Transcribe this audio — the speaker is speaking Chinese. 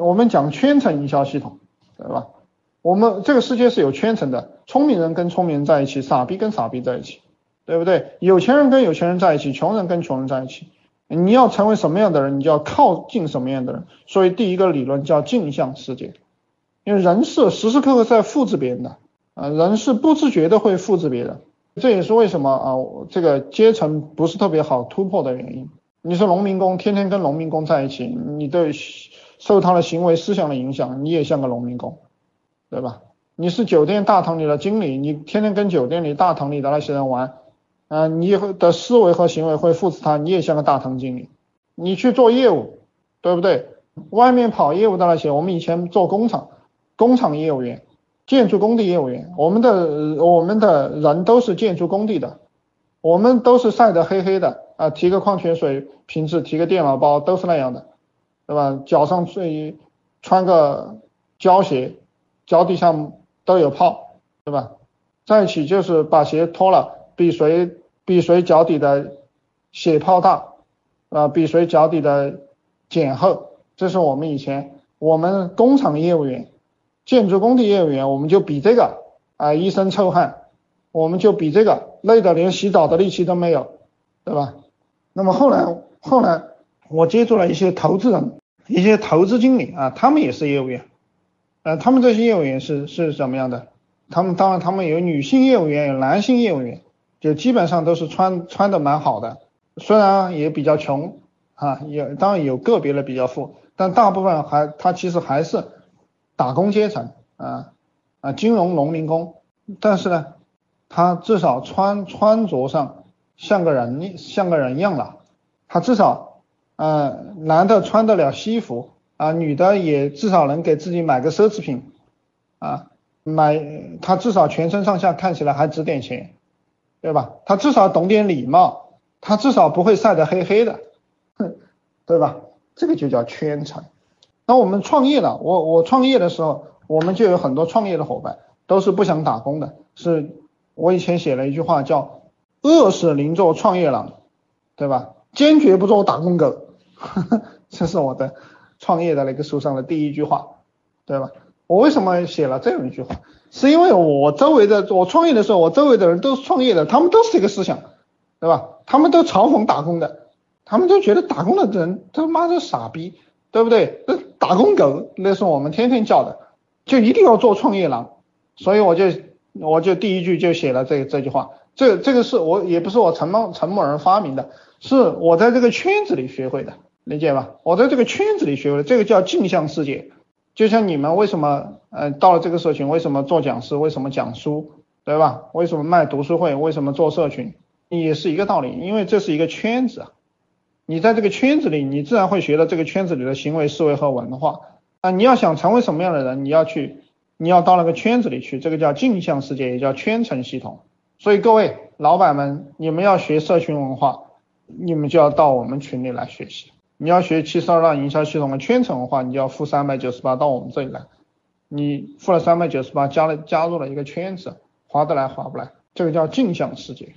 我们讲圈层营销系统，对吧？我们这个世界是有圈层的，聪明人跟聪明人在一起，傻逼跟傻逼在一起，对不对？有钱人跟有钱人在一起，穷人跟穷人在一起。你要成为什么样的人，你就要靠近什么样的人。所以第一个理论叫镜像世界，因为人是时时刻刻在复制别人的，啊，人是不自觉的会复制别人。这也是为什么啊，这个阶层不是特别好突破的原因。你是农民工，天天跟农民工在一起，你对受他的行为思想的影响，你也像个农民工，对吧？你是酒店大堂里的经理，你天天跟酒店里大堂里的那些人玩，啊，你的思维和行为会复制他，你也像个大堂经理。你去做业务，对不对？外面跑业务的那些，我们以前做工厂，工厂业务员。建筑工地业务员，我们的我们的人都是建筑工地的，我们都是晒得黑黑的啊，提个矿泉水瓶子，提个电脑包，都是那样的，对吧？脚上最穿个胶鞋，脚底下都有泡，对吧？在一起就是把鞋脱了，比谁比谁脚底的血泡大，啊，比谁脚底的茧厚，这是我们以前我们工厂业务员。建筑工地业务员，我们就比这个啊，一身臭汗，我们就比这个累的连洗澡的力气都没有，对吧？那么后来后来我接触了一些投资人，一些投资经理啊，他们也是业务员，呃，他们这些业务员是是什么样的？他们当然他们有女性业务员，有男性业务员，就基本上都是穿穿的蛮好的，虽然也比较穷啊，也当然有个别的比较富，但大部分还他其实还是。打工阶层啊啊，金融农民工，但是呢，他至少穿穿着上像个人像个人样了，他至少呃男的穿得了西服啊，女的也至少能给自己买个奢侈品啊，买他至少全身上下看起来还值点钱，对吧？他至少懂点礼貌，他至少不会晒得黑黑的，哼，对吧？这个就叫圈层。那我们创业了，我我创业的时候，我们就有很多创业的伙伴，都是不想打工的。是我以前写了一句话叫“饿死邻座创业郎”，对吧？坚决不做打工狗，这是我的创业的那个书上的第一句话，对吧？我为什么写了这样一句话？是因为我周围的我创业的时候，我周围的人都是创业的，他们都是这个思想，对吧？他们都嘲讽打工的，他们都觉得打工的人他妈是傻逼。对不对？那打工狗那是我们天天叫的，就一定要做创业狼，所以我就我就第一句就写了这这句话，这这个是我也不是我陈某陈某人发明的，是我在这个圈子里学会的，理解吧？我在这个圈子里学会的，这个叫镜像世界。就像你们为什么呃到了这个社群，为什么做讲师，为什么讲书，对吧？为什么卖读书会，为什么做社群，也是一个道理，因为这是一个圈子啊。你在这个圈子里，你自然会学到这个圈子里的行为、思维和文化啊。你要想成为什么样的人，你要去，你要到那个圈子里去，这个叫镜像世界，也叫圈层系统。所以各位老板们，你们要学社群文化，你们就要到我们群里来学习。你要学七十二大营销系统的圈层文化，你就要付三百九十八到我们这里来。你付了三百九十八，加了加入了一个圈子，划得来划不来？这个叫镜像世界。